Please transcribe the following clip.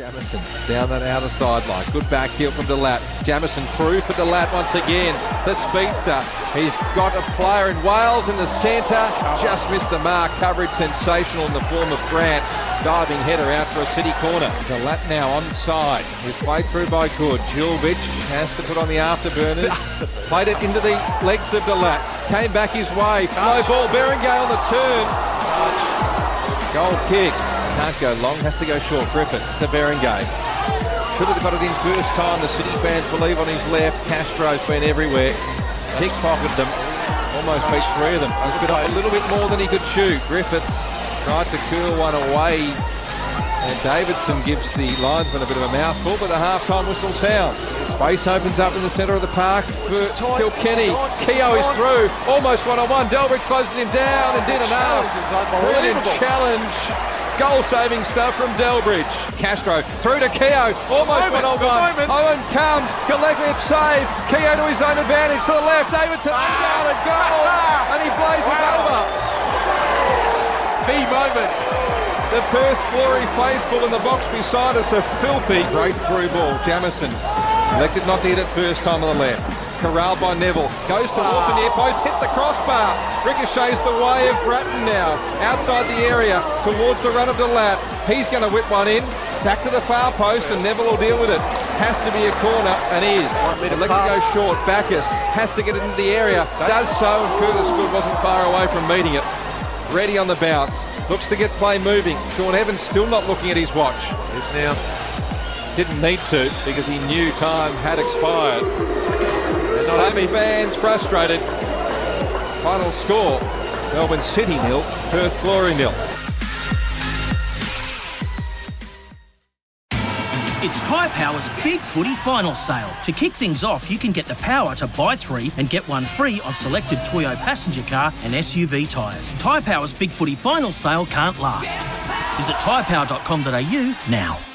Jamieson down that outer sideline. Good back heel from Delat. Jamieson through for De Laet once again. The speedster. He's got a player in Wales in the centre. Just missed the mark. Coverage sensational in the form of Grant. Diving header out for a city corner. De Laet now onside. He's played through by Good. Julvic has to put on the afterburners. Played it into the legs of De Laet. Came back his way. Low ball. Berenguer on the turn. Goal kick. Can't go long, has to go short. Griffiths to Berenguer. Should have got it in first time. The City fans believe on his left. Castro's been everywhere. Pickpocketed them. Almost beat three of them. Been up a little bit more than he could shoot. Griffiths tried to curl one away. And Davidson gives the linesman a bit of a mouthful, but the half-time whistle sounds. Space opens up in the centre of the park for Kilkenny. Keogh is through, almost one-on-one. Delbridge closes him down and did enough. Brilliant challenge. Goal-saving stuff from Delbridge. Castro through to Keogh, almost one-on-one. Owen comes, Galeglic save. Keogh to his own advantage to the left. Davidson ah! down a goal, ah! and he blazes over. Key moment. The Perth Glory faithful in the box beside us A filthy. Great through ball. Jamieson elected not to hit it first time on the left. Corralled by Neville. Goes towards the near post, hit the crossbar. Ricochets the way of Bratton now. Outside the area, towards the run of De Laet. He's going to whip one in. Back to the far post, and Neville will deal with it. Has to be a corner, and is. Elected to go short. Bacchus has to get it into the area. Does so, and Curtis Good wasn't far away from meeting it. Ready on the bounce. Looks to get play moving. Sean Evans still not looking at his watch. Is now. Didn't need to because he knew time had expired. They're not happy fans frustrated. Final score Melbourne City nil, Perth Glory nil. It's Tyre Power's Big Footy Final Sale. To kick things off, you can get the power to buy three and get one free on selected Toyo passenger car and SUV tyres. Tyre Power's Big Footy Final Sale can't last. Visit tyrepower.com.au now.